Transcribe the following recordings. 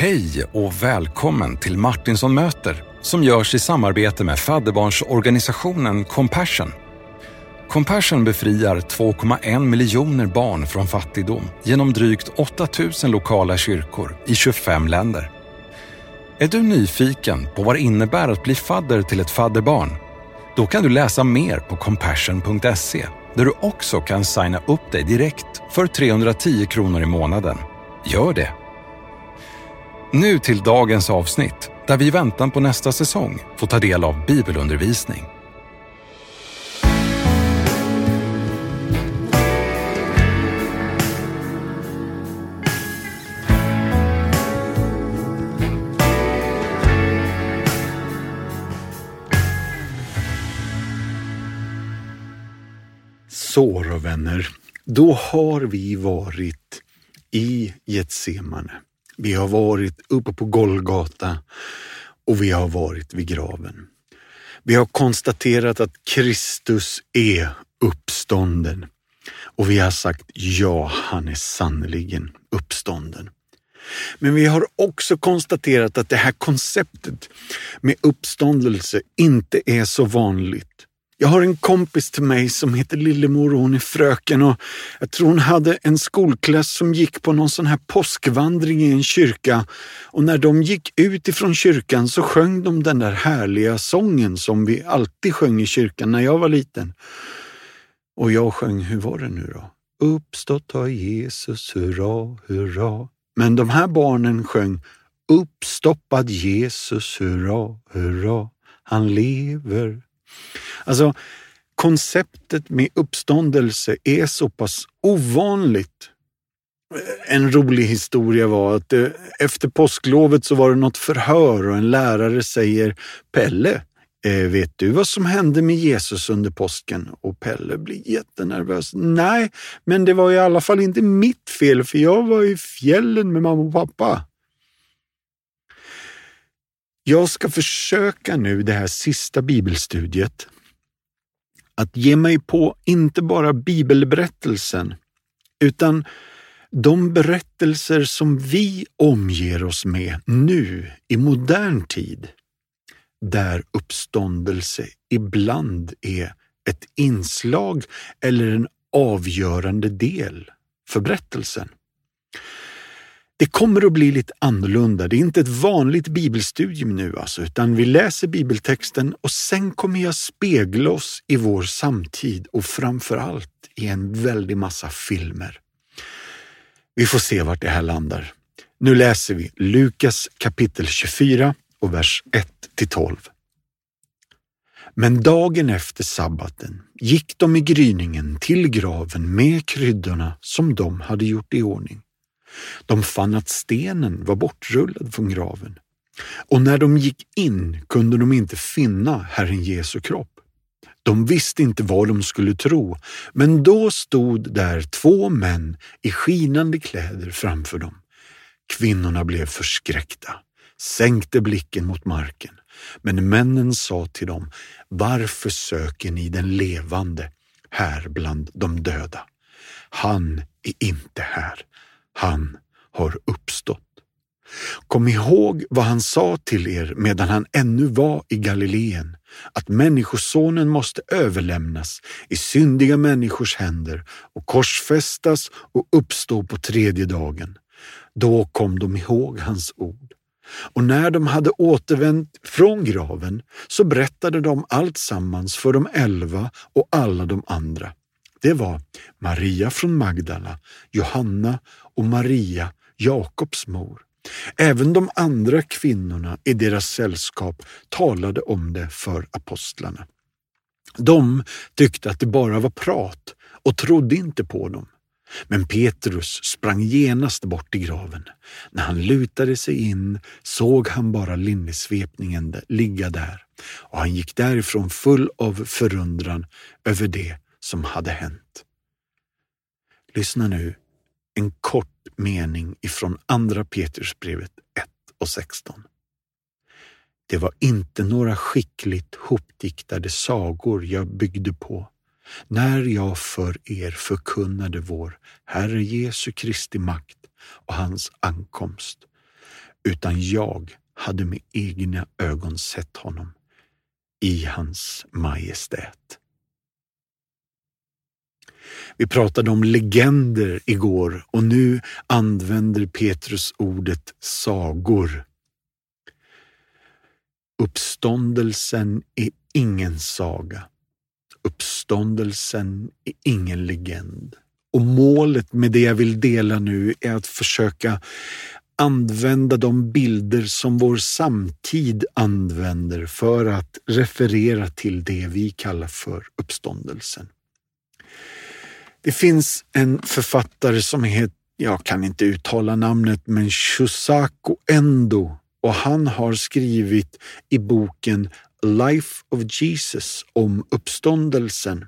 Hej och välkommen till Martinsson möter som görs i samarbete med fadderbarnsorganisationen Compassion. Compassion befriar 2,1 miljoner barn från fattigdom genom drygt 8 000 lokala kyrkor i 25 länder. Är du nyfiken på vad det innebär att bli fadder till ett fadderbarn? Då kan du läsa mer på compassion.se där du också kan signa upp dig direkt för 310 kronor i månaden. Gör det! Nu till dagens avsnitt där vi i väntan på nästa säsong får ta del av bibelundervisning. Så då vänner, då har vi varit i Getsemane. Vi har varit uppe på Golgata och vi har varit vid graven. Vi har konstaterat att Kristus är uppstånden och vi har sagt ja, han är sannerligen uppstånden. Men vi har också konstaterat att det här konceptet med uppståndelse inte är så vanligt. Jag har en kompis till mig som heter Lillemor och hon är fröken och jag tror hon hade en skolklass som gick på någon sån här påskvandring i en kyrka och när de gick ut ifrån kyrkan så sjöng de den där härliga sången som vi alltid sjöng i kyrkan när jag var liten. Och jag sjöng, hur var det nu då? Uppstått har Jesus, hurra, hurra. Men de här barnen sjöng Uppstoppad Jesus, hurra, hurra. Han lever, Alltså, konceptet med uppståndelse är så pass ovanligt. Eh, en rolig historia var att eh, efter påsklovet så var det något förhör och en lärare säger Pelle, eh, vet du vad som hände med Jesus under påsken? Och Pelle blir jättenervös. Nej, men det var i alla fall inte mitt fel för jag var i fjällen med mamma och pappa. Jag ska försöka nu det här sista bibelstudiet att ge mig på inte bara bibelberättelsen utan de berättelser som vi omger oss med nu i modern tid, där uppståndelse ibland är ett inslag eller en avgörande del för berättelsen. Det kommer att bli lite annorlunda. Det är inte ett vanligt bibelstudium nu alltså, utan vi läser bibeltexten och sen kommer jag spegla oss i vår samtid och framför allt i en väldig massa filmer. Vi får se vart det här landar. Nu läser vi Lukas kapitel 24 och vers 1 till 12. Men dagen efter sabbaten gick de i gryningen till graven med kryddorna som de hade gjort i ordning. De fann att stenen var bortrullad från graven och när de gick in kunde de inte finna Herren Jesu kropp. De visste inte vad de skulle tro, men då stod där två män i skinande kläder framför dem. Kvinnorna blev förskräckta, sänkte blicken mot marken, men männen sa till dem, varför söker ni den levande här bland de döda? Han är inte här, han har uppstått. Kom ihåg vad han sa till er medan han ännu var i Galileen, att Människosonen måste överlämnas i syndiga människors händer och korsfästas och uppstå på tredje dagen. Då kom de ihåg hans ord. Och när de hade återvänt från graven så berättade de allt sammans för de elva och alla de andra. Det var Maria från Magdala, Johanna och Maria, Jakobs mor. Även de andra kvinnorna i deras sällskap talade om det för apostlarna. De tyckte att det bara var prat och trodde inte på dem. Men Petrus sprang genast bort till graven. När han lutade sig in såg han bara linnesvepningen ligga där och han gick därifrån full av förundran över det som hade hänt. Lyssna nu en kort mening ifrån Andra Petrusbrevet 1 och 16. Det var inte några skickligt hopdiktade sagor jag byggde på när jag för er förkunnade vår Herre Jesu Kristi makt och hans ankomst, utan jag hade med egna ögon sett honom i hans majestät. Vi pratade om legender igår och nu använder Petrus ordet sagor. Uppståndelsen är ingen saga. Uppståndelsen är ingen legend. Och målet med det jag vill dela nu är att försöka använda de bilder som vår samtid använder för att referera till det vi kallar för uppståndelsen. Det finns en författare som heter, jag kan inte uttala namnet, men Shusaku Endo och han har skrivit i boken Life of Jesus om uppståndelsen.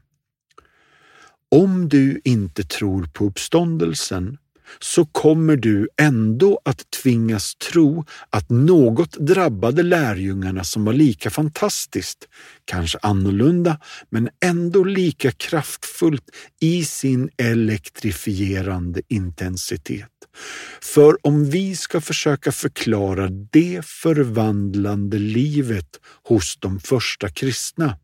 Om du inte tror på uppståndelsen så kommer du ändå att tvingas tro att något drabbade lärjungarna som var lika fantastiskt, kanske annorlunda, men ändå lika kraftfullt i sin elektrifierande intensitet. För om vi ska försöka förklara det förvandlande livet hos de första kristna,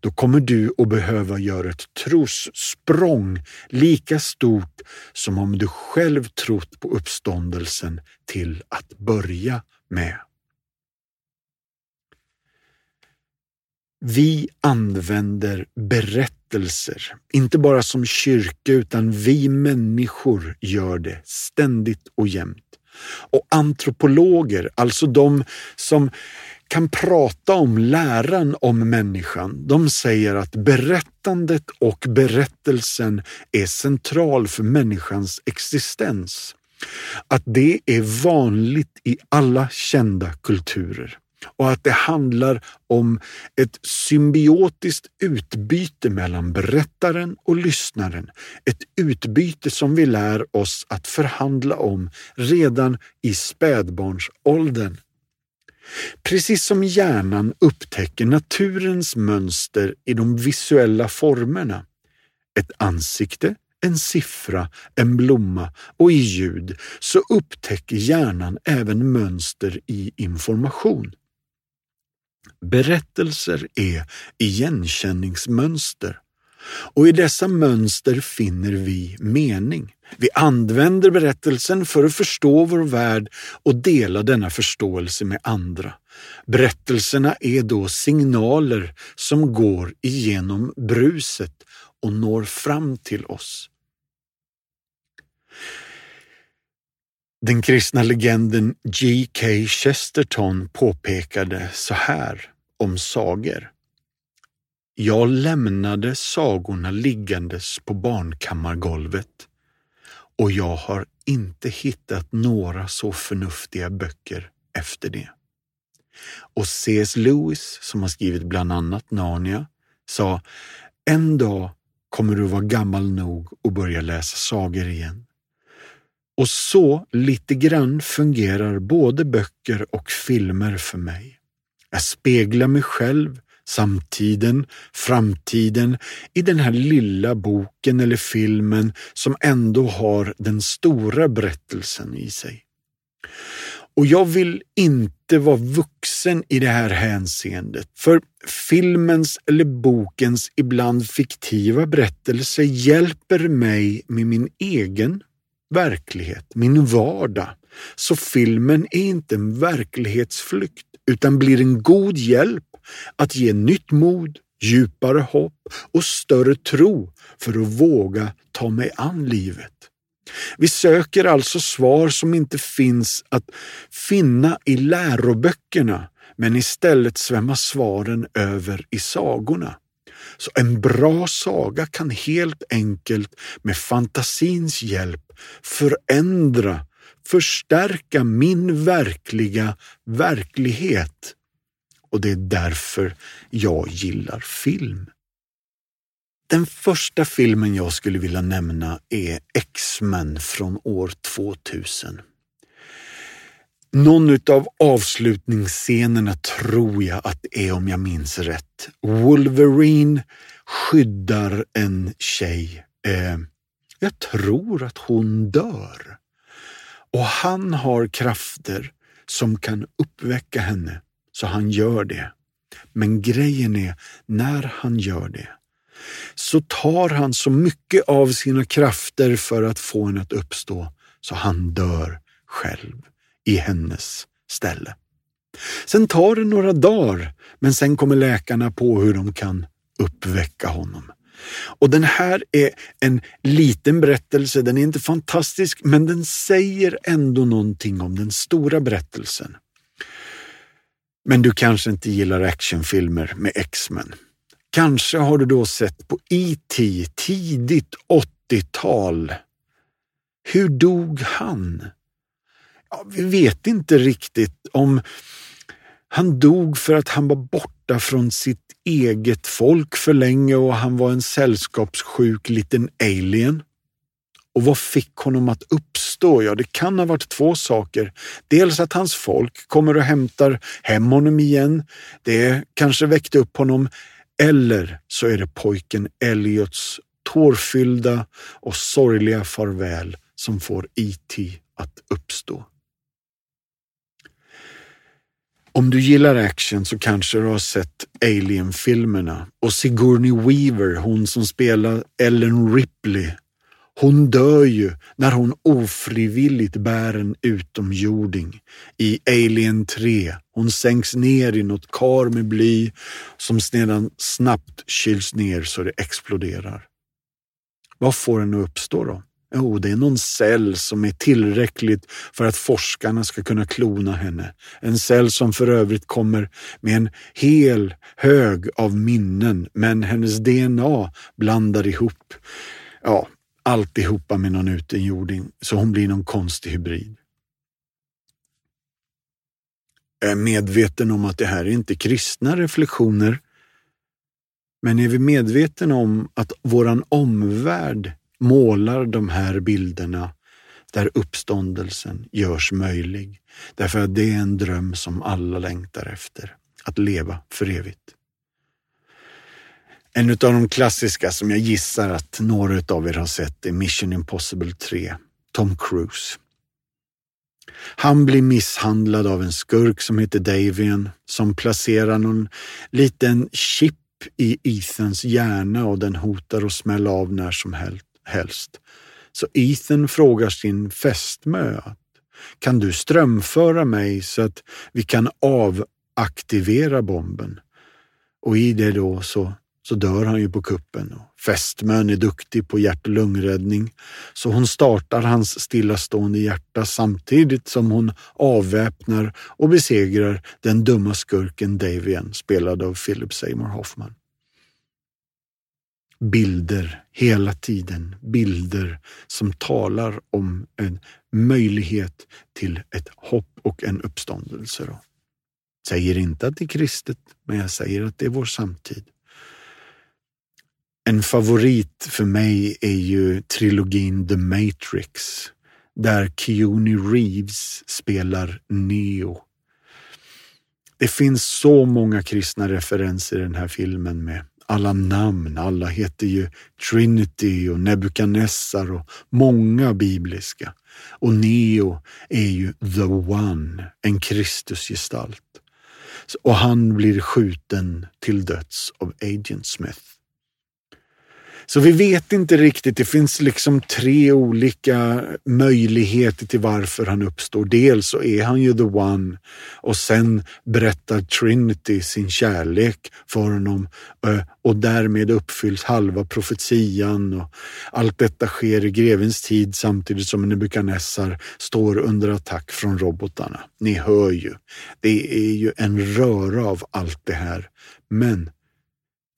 då kommer du att behöva göra ett trossprång lika stort som om du själv trott på uppståndelsen till att börja med. Vi använder berättelser, inte bara som kyrka utan vi människor gör det ständigt och jämt. Och antropologer, alltså de som kan prata om läran om människan. De säger att berättandet och berättelsen är central för människans existens. Att det är vanligt i alla kända kulturer och att det handlar om ett symbiotiskt utbyte mellan berättaren och lyssnaren. Ett utbyte som vi lär oss att förhandla om redan i spädbarnsåldern. Precis som hjärnan upptäcker naturens mönster i de visuella formerna. Ett ansikte, en siffra, en blomma och i ljud så upptäcker hjärnan även mönster i information. Berättelser är igenkänningsmönster och i dessa mönster finner vi mening. Vi använder berättelsen för att förstå vår värld och dela denna förståelse med andra. Berättelserna är då signaler som går igenom bruset och når fram till oss. Den kristna legenden G.K. Chesterton påpekade så här om sagor. Jag lämnade sagorna liggandes på barnkammargolvet och jag har inte hittat några så förnuftiga böcker efter det. Och C.S. Lewis, som har skrivit bland annat Narnia, sa en dag kommer du vara gammal nog att börja läsa sagor igen. Och så lite grann fungerar både böcker och filmer för mig. Jag speglar mig själv samtiden, framtiden i den här lilla boken eller filmen som ändå har den stora berättelsen i sig. Och jag vill inte vara vuxen i det här hänseendet, för filmens eller bokens ibland fiktiva berättelse hjälper mig med min egen verklighet, min vardag. Så filmen är inte en verklighetsflykt utan blir en god hjälp att ge nytt mod, djupare hopp och större tro för att våga ta mig an livet. Vi söker alltså svar som inte finns att finna i läroböckerna, men istället svämmar svaren över i sagorna. Så en bra saga kan helt enkelt med fantasins hjälp förändra, förstärka min verkliga verklighet och det är därför jag gillar film. Den första filmen jag skulle vilja nämna är X-Men från år 2000. Någon av avslutningsscenerna tror jag att det är om jag minns rätt. Wolverine skyddar en tjej. Eh, jag tror att hon dör. Och han har krafter som kan uppväcka henne, så han gör det. Men grejen är, när han gör det, så tar han så mycket av sina krafter för att få henne att uppstå, så han dör själv i hennes ställe. Sen tar det några dagar, men sen kommer läkarna på hur de kan uppväcka honom. Och den här är en liten berättelse, den är inte fantastisk, men den säger ändå någonting om den stora berättelsen. Men du kanske inte gillar actionfilmer med X-Men. Kanske har du då sett på E.T. tidigt 80-tal. Hur dog han? Ja, vi vet inte riktigt om han dog för att han var borta från sitt eget folk för länge och han var en sällskapssjuk liten alien. Och vad fick honom att uppstå? Ja, det kan ha varit två saker. Dels att hans folk kommer och hämtar hem honom igen. Det kanske väckte upp honom. Eller så är det pojken Elliots tårfyllda och sorgliga farväl som får E.T. att uppstå. Om du gillar action så kanske du har sett Alien-filmerna och Sigourney Weaver, hon som spelar Ellen Ripley, hon dör ju när hon ofrivilligt bär en utomjording. I Alien 3, hon sänks ner i något kar med bly som sedan snabbt kyls ner så det exploderar. Vad får henne att uppstå då? Jo, det är någon cell som är tillräckligt för att forskarna ska kunna klona henne. En cell som för övrigt kommer med en hel hög av minnen, men hennes DNA blandar ihop ja, alltihopa med någon utomjording, så hon blir någon konstig hybrid. Jag är medveten om att det här är inte kristna reflektioner, men är vi medvetna om att våran omvärld målar de här bilderna där uppståndelsen görs möjlig. Därför att det är en dröm som alla längtar efter, att leva för evigt. En av de klassiska som jag gissar att några av er har sett är Mission Impossible 3, Tom Cruise. Han blir misshandlad av en skurk som heter Davian som placerar någon liten chip i Ethans hjärna och den hotar att smälla av när som helst helst. Så Ethan frågar sin fästmö kan du strömföra mig så att vi kan avaktivera bomben? Och i det då så, så dör han ju på kuppen. Fästmön är duktig på hjärt och lungräddning så hon startar hans stillastående hjärta samtidigt som hon avväpnar och besegrar den dumma skurken Davian spelad av Philip Seymour Hoffman bilder hela tiden. Bilder som talar om en möjlighet till ett hopp och en uppståndelse. Då. Säger inte att det är kristet, men jag säger att det är vår samtid. En favorit för mig är ju trilogin The Matrix där Keanu Reeves spelar Neo. Det finns så många kristna referenser i den här filmen med alla namn. Alla heter ju Trinity och Nebukadnessar och många bibliska. Och Neo är ju the one, en Kristusgestalt. Och han blir skjuten till döds av Agent Smith. Så vi vet inte riktigt. Det finns liksom tre olika möjligheter till varför han uppstår. Dels så är han ju the one och sen berättar Trinity sin kärlek för honom eh, och därmed uppfylls halva profetian och allt detta sker i grevens tid samtidigt som Nebukadnessar står under attack från robotarna. Ni hör ju. Det är ju en röra av allt det här. Men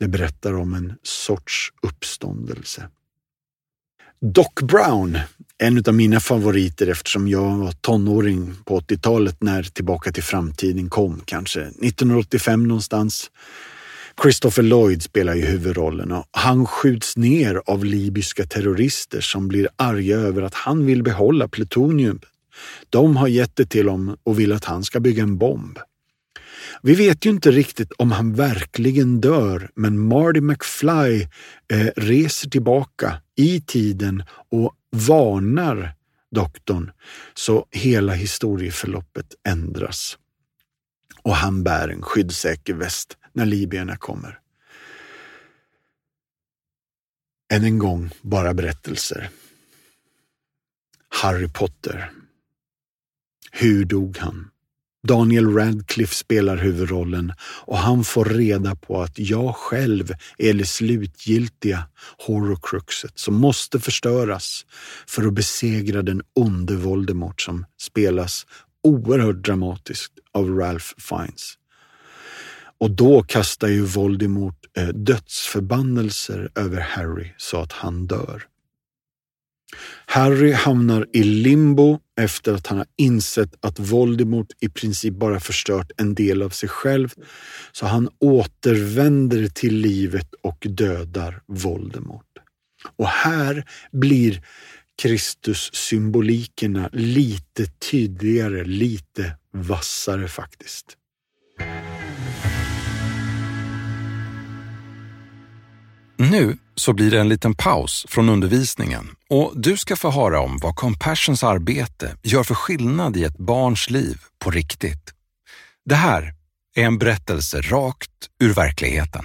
det berättar om en sorts uppståndelse. Doc Brown, en av mina favoriter eftersom jag var tonåring på 80-talet när Tillbaka till framtiden kom, kanske 1985 någonstans. Christopher Lloyd spelar ju huvudrollen och han skjuts ner av libyska terrorister som blir arga över att han vill behålla plutonium. De har gett det till honom och vill att han ska bygga en bomb. Vi vet ju inte riktigt om han verkligen dör, men Marty McFly eh, reser tillbaka i tiden och varnar doktorn, så hela historieförloppet ändras. Och han bär en skyddssäker väst när libyerna kommer. Än en gång bara berättelser. Harry Potter. Hur dog han? Daniel Radcliffe spelar huvudrollen och han får reda på att jag själv är det slutgiltiga horrorcruxet som måste förstöras för att besegra den onde Voldemort som spelas oerhört dramatiskt av Ralph Fiennes. Och då kastar ju Voldemort eh, dödsförbannelser över Harry så att han dör. Harry hamnar i limbo efter att han har insett att Voldemort i princip bara förstört en del av sig själv. Så han återvänder till livet och dödar Voldemort. Och här blir Kristus-symbolikerna lite tydligare, lite vassare faktiskt. Nu så blir det en liten paus från undervisningen och du ska få höra om vad Compassions arbete gör för skillnad i ett barns liv på riktigt. Det här är en berättelse rakt ur verkligheten.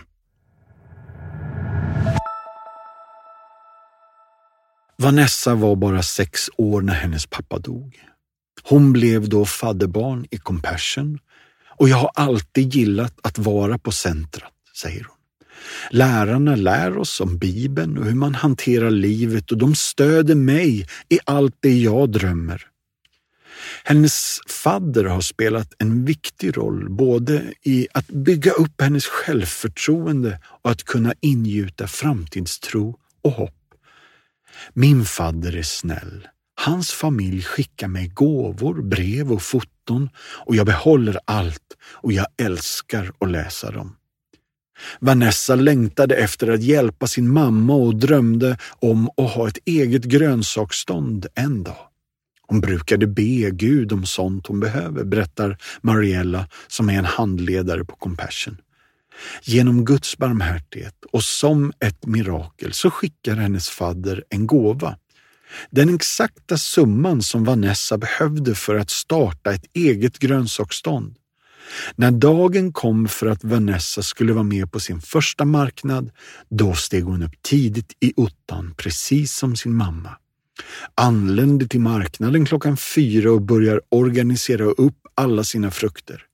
Vanessa var bara sex år när hennes pappa dog. Hon blev då fadderbarn i Compassion och jag har alltid gillat att vara på centrat, säger hon. Lärarna lär oss om Bibeln och hur man hanterar livet och de stöder mig i allt det jag drömmer. Hennes fadder har spelat en viktig roll både i att bygga upp hennes självförtroende och att kunna ingjuta framtidstro och hopp. Min fadder är snäll. Hans familj skickar mig gåvor, brev och foton och jag behåller allt och jag älskar att läsa dem. Vanessa längtade efter att hjälpa sin mamma och drömde om att ha ett eget grönsaksstånd en dag. Hon brukade be Gud om sånt hon behöver, berättar Mariella som är en handledare på Compassion. Genom Guds barmhärtighet och som ett mirakel så skickar hennes fadder en gåva. Den exakta summan som Vanessa behövde för att starta ett eget grönsaksstånd. När dagen kom för att Vanessa skulle vara med på sin första marknad, då steg hon upp tidigt i ottan, precis som sin mamma. Anlände till marknaden klockan fyra och börjar organisera upp alla sina frukter.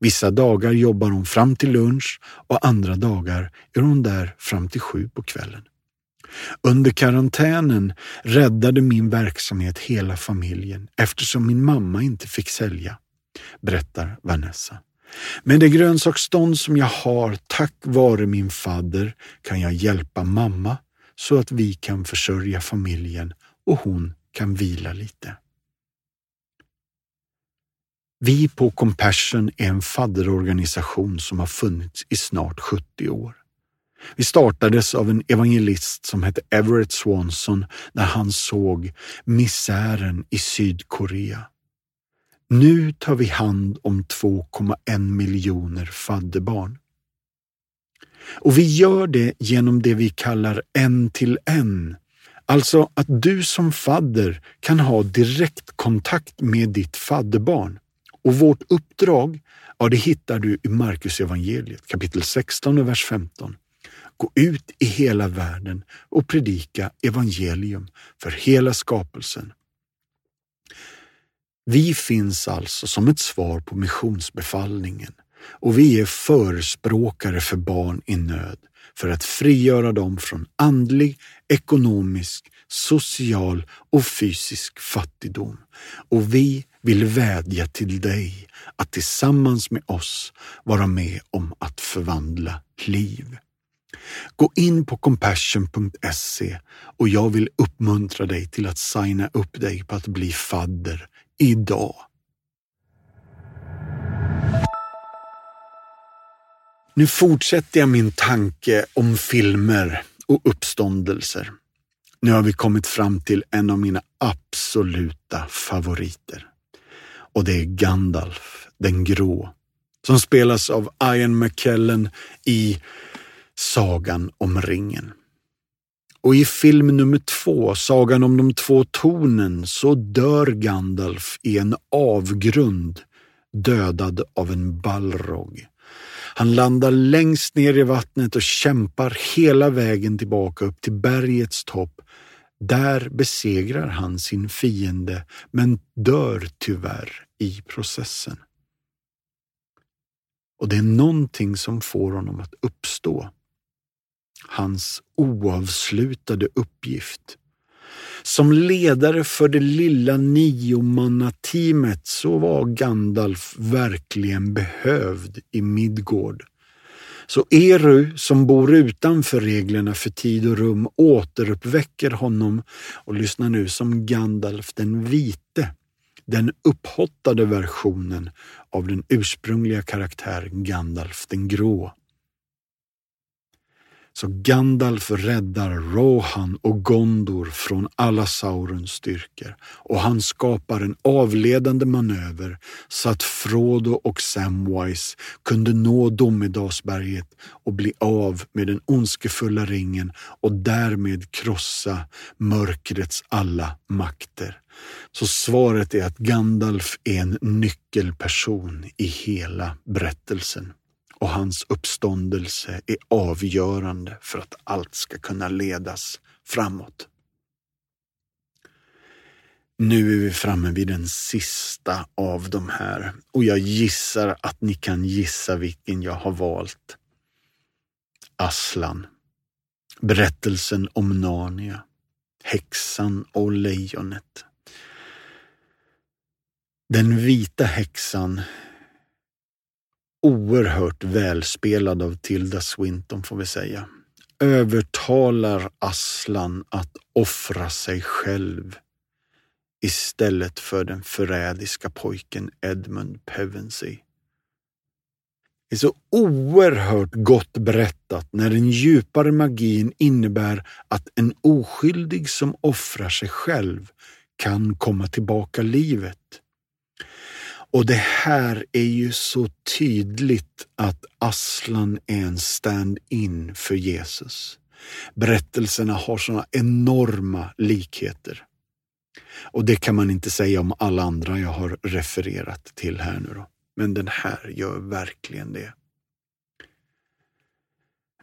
Vissa dagar jobbar hon fram till lunch och andra dagar är hon där fram till sju på kvällen. Under karantänen räddade min verksamhet hela familjen eftersom min mamma inte fick sälja berättar Vanessa. Med det grönsaksstånd som jag har tack vare min fadder kan jag hjälpa mamma så att vi kan försörja familjen och hon kan vila lite. Vi på Compassion är en fadderorganisation som har funnits i snart 70 år. Vi startades av en evangelist som hette Everett Swanson när han såg misären i Sydkorea. Nu tar vi hand om 2,1 miljoner fadderbarn. Och vi gör det genom det vi kallar en till en. Alltså att du som fadder kan ha direktkontakt med ditt fadderbarn. Och vårt uppdrag, ja det hittar du i Markus evangeliet kapitel 16 och vers 15. Gå ut i hela världen och predika evangelium för hela skapelsen. Vi finns alltså som ett svar på missionsbefallningen och vi är förespråkare för barn i nöd för att frigöra dem från andlig, ekonomisk, social och fysisk fattigdom. Och vi vill vädja till dig att tillsammans med oss vara med om att förvandla liv. Gå in på compassion.se och jag vill uppmuntra dig till att signa upp dig på att bli fadder idag. Nu fortsätter jag min tanke om filmer och uppståndelser. Nu har vi kommit fram till en av mina absoluta favoriter. Och det är Gandalf den grå som spelas av Ian McKellen i Sagan om ringen. Och i film nummer två, Sagan om de två tornen, så dör Gandalf i en avgrund, dödad av en balrog. Han landar längst ner i vattnet och kämpar hela vägen tillbaka upp till bergets topp. Där besegrar han sin fiende, men dör tyvärr i processen. Och det är någonting som får honom att uppstå. Hans oavslutade uppgift. Som ledare för det lilla niomannateamet så var Gandalf verkligen behövd i Midgård. Så Eru, som bor utanför reglerna för tid och rum, återuppväcker honom och lyssnar nu som Gandalf den vite, den upphottade versionen av den ursprungliga karaktären Gandalf den grå. Så Gandalf räddar Rohan och Gondor från alla Saurons styrkor och han skapar en avledande manöver så att Frodo och Samwise kunde nå Domedagsberget och bli av med den ondskefulla ringen och därmed krossa mörkrets alla makter. Så svaret är att Gandalf är en nyckelperson i hela berättelsen och hans uppståndelse är avgörande för att allt ska kunna ledas framåt. Nu är vi framme vid den sista av de här och jag gissar att ni kan gissa vilken jag har valt. Aslan. Berättelsen om Narnia. Häxan och lejonet. Den vita häxan oerhört välspelad av Tilda Swinton får vi säga, övertalar Aslan att offra sig själv istället för den förrädiska pojken Edmund Pevensey. Det är så oerhört gott berättat när den djupare magin innebär att en oskyldig som offrar sig själv kan komma tillbaka livet. Och det här är ju så tydligt att Aslan är en stand-in för Jesus. Berättelserna har sådana enorma likheter. Och det kan man inte säga om alla andra jag har refererat till här nu då. Men den här gör verkligen det.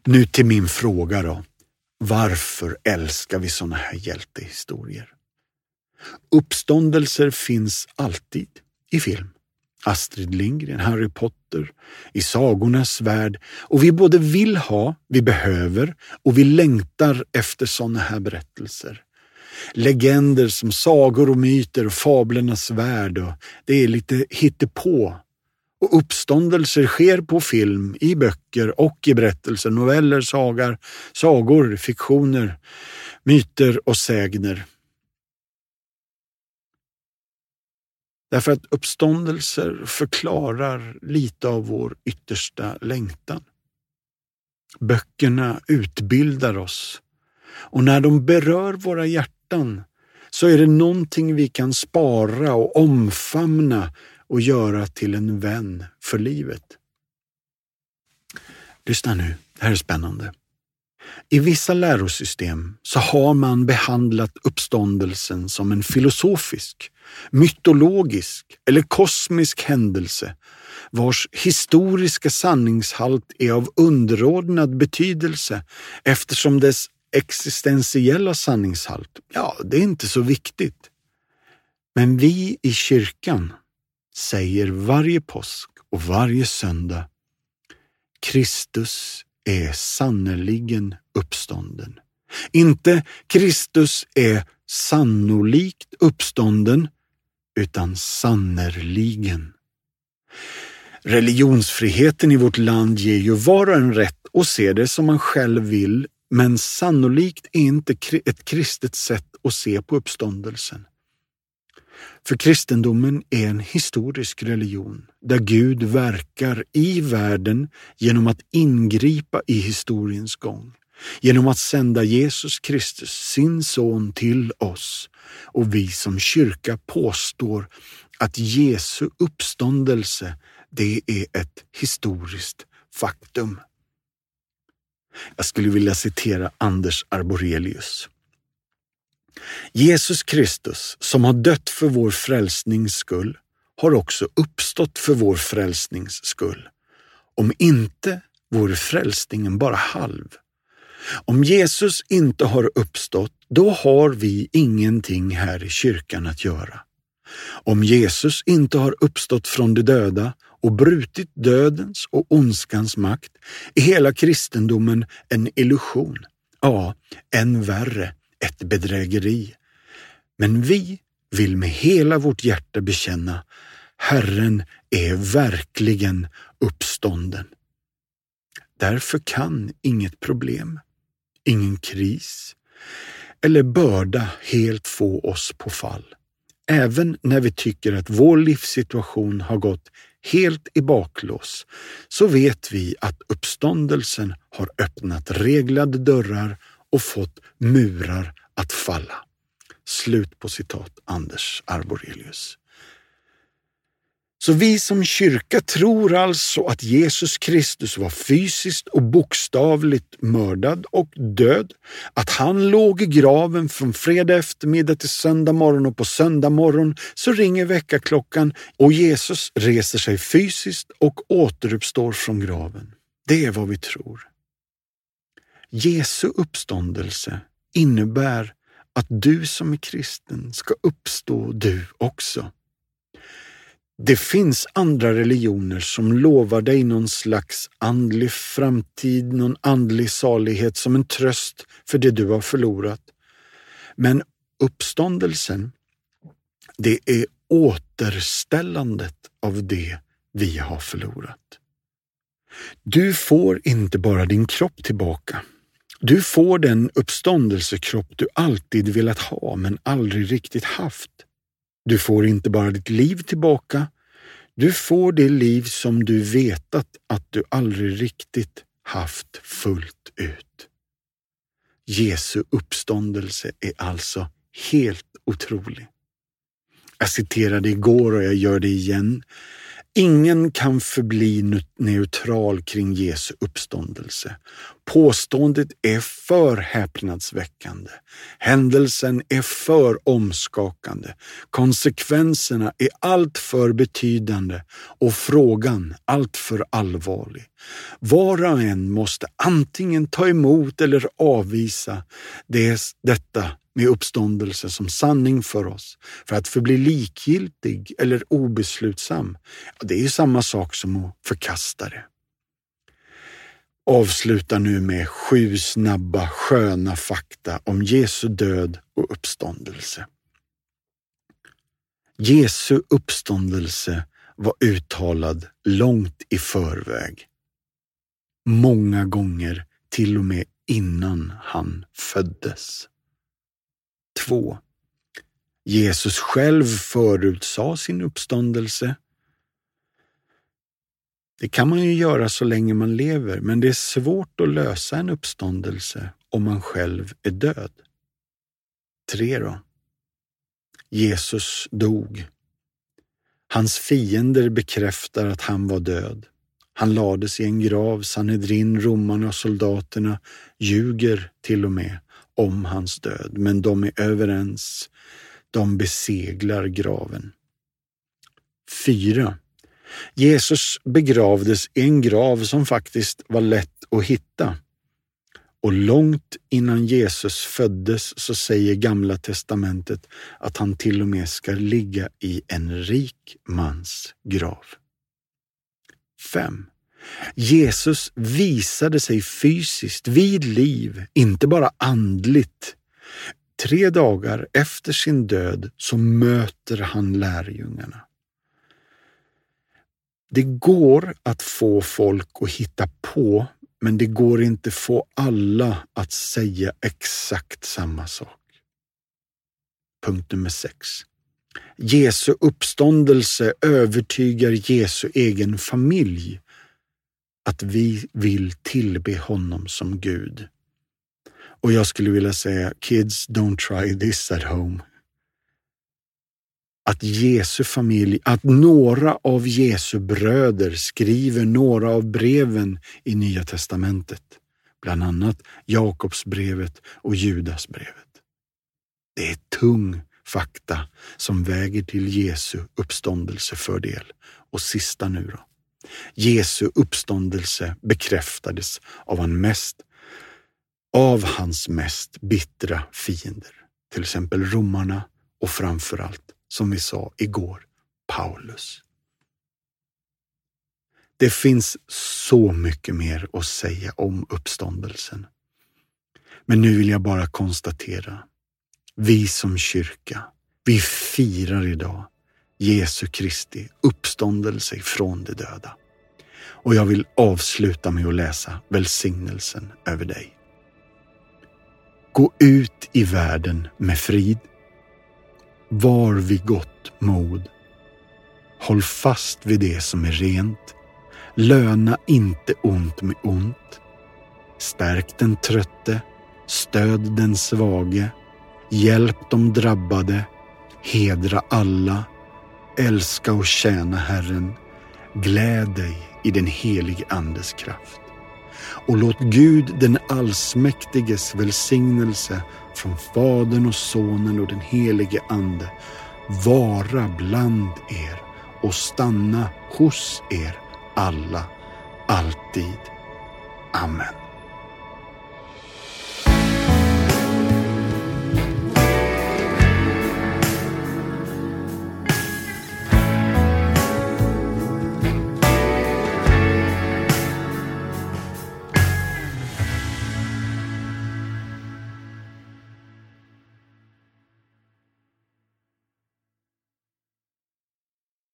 Nu till min fråga då. Varför älskar vi sådana här hjältehistorier? Uppståndelser finns alltid i film. Astrid Lindgren, Harry Potter, i sagornas värld och vi både vill ha, vi behöver och vi längtar efter sådana här berättelser. Legender som sagor och myter och fablernas värld och det är lite hittepå. Och uppståndelser sker på film, i böcker och i berättelser, noveller, sagar, sagor, fiktioner, myter och sägner. Därför att uppståndelser förklarar lite av vår yttersta längtan. Böckerna utbildar oss och när de berör våra hjärtan så är det någonting vi kan spara och omfamna och göra till en vän för livet. Lyssna nu, det här är spännande. I vissa lärosystem så har man behandlat uppståndelsen som en filosofisk, mytologisk eller kosmisk händelse vars historiska sanningshalt är av underordnad betydelse eftersom dess existentiella sanningshalt, ja, det är inte så viktigt. Men vi i kyrkan säger varje påsk och varje söndag Kristus är sannerligen uppstånden. Inte Kristus är sannolikt uppstånden, utan sannerligen. Religionsfriheten i vårt land ger ju var och en rätt att se det som man själv vill, men sannolikt är inte ett kristet sätt att se på uppståndelsen. För kristendomen är en historisk religion där Gud verkar i världen genom att ingripa i historiens gång, genom att sända Jesus Kristus, sin son, till oss. Och vi som kyrka påstår att Jesu uppståndelse, det är ett historiskt faktum. Jag skulle vilja citera Anders Arborelius. Jesus Kristus, som har dött för vår frälsnings skull, har också uppstått för vår frälsnings skull. Om inte vore frälsningen bara halv. Om Jesus inte har uppstått, då har vi ingenting här i kyrkan att göra. Om Jesus inte har uppstått från de döda och brutit dödens och ondskans makt är hela kristendomen en illusion. Ja, än värre, ett bedrägeri. Men vi vill med hela vårt hjärta bekänna Herren är verkligen uppstånden. Därför kan inget problem, ingen kris eller börda helt få oss på fall. Även när vi tycker att vår livssituation har gått helt i baklås så vet vi att uppståndelsen har öppnat reglade dörrar och fått murar att falla. Slut på citat Anders Arborelius. Så vi som kyrka tror alltså att Jesus Kristus var fysiskt och bokstavligt mördad och död, att han låg i graven från fredag eftermiddag till söndag morgon och på söndag morgon så ringer väckarklockan och Jesus reser sig fysiskt och återuppstår från graven. Det är vad vi tror. Jesu uppståndelse innebär att du som är kristen ska uppstå du också. Det finns andra religioner som lovar dig någon slags andlig framtid, någon andlig salighet som en tröst för det du har förlorat. Men uppståndelsen, det är återställandet av det vi har förlorat. Du får inte bara din kropp tillbaka. Du får den uppståndelsekropp du alltid velat ha men aldrig riktigt haft. Du får inte bara ditt liv tillbaka, du får det liv som du vetat att du aldrig riktigt haft fullt ut. Jesu uppståndelse är alltså helt otrolig. Jag citerade igår och jag gör det igen. Ingen kan förbli neutral kring Jesu uppståndelse. Påståendet är för häpnadsväckande. Händelsen är för omskakande. Konsekvenserna är alltför betydande och frågan alltför allvarlig. Var och en måste antingen ta emot eller avvisa det, detta med uppståndelse som sanning för oss. För att förbli likgiltig eller obeslutsam, det är ju samma sak som att förkasta det avslutar nu med sju snabba sköna fakta om Jesu död och uppståndelse. Jesu uppståndelse var uttalad långt i förväg. Många gånger till och med innan han föddes. 2. Jesus själv förutsade sin uppståndelse. Det kan man ju göra så länge man lever, men det är svårt att lösa en uppståndelse om man själv är död. 3. Då. Jesus dog. Hans fiender bekräftar att han var död. Han lades i en grav, Sanhedrin, romarna och soldaterna ljuger till och med om hans död, men de är överens. De beseglar graven. 4. Jesus begravdes i en grav som faktiskt var lätt att hitta. Och långt innan Jesus föddes så säger Gamla testamentet att han till och med ska ligga i en rik mans grav. 5. Jesus visade sig fysiskt vid liv, inte bara andligt. Tre dagar efter sin död så möter han lärjungarna. Det går att få folk att hitta på, men det går inte få alla att säga exakt samma sak. Punkt nummer 6. Jesu uppståndelse övertygar Jesu egen familj att vi vill tillbe honom som Gud. Och jag skulle vilja säga, kids don't try this at home. Att Jesu familj, att några av Jesu bröder skriver några av breven i Nya testamentet bland annat Jakobsbrevet och Judasbrevet. Det är tung fakta som väger till Jesu uppståndelsefördel. Och sista nu då. Jesu uppståndelse bekräftades av, han mest, av hans mest bittra fiender, till exempel romarna och framförallt, som vi sa igår, Paulus. Det finns så mycket mer att säga om uppståndelsen. Men nu vill jag bara konstatera, vi som kyrka, vi firar idag Jesu Kristi uppståndelse från de döda. Och jag vill avsluta med att läsa välsignelsen över dig. Gå ut i världen med frid. Var vid gott mod. Håll fast vid det som är rent. Löna inte ont med ont. Stärk den trötte. Stöd den svage. Hjälp de drabbade. Hedra alla. Älska och tjäna Herren. Gläd dig i den helige Andes kraft. Och låt Gud den allsmäktiges välsignelse från Fadern och Sonen och den helige Ande vara bland er och stanna hos er alla, alltid. Amen.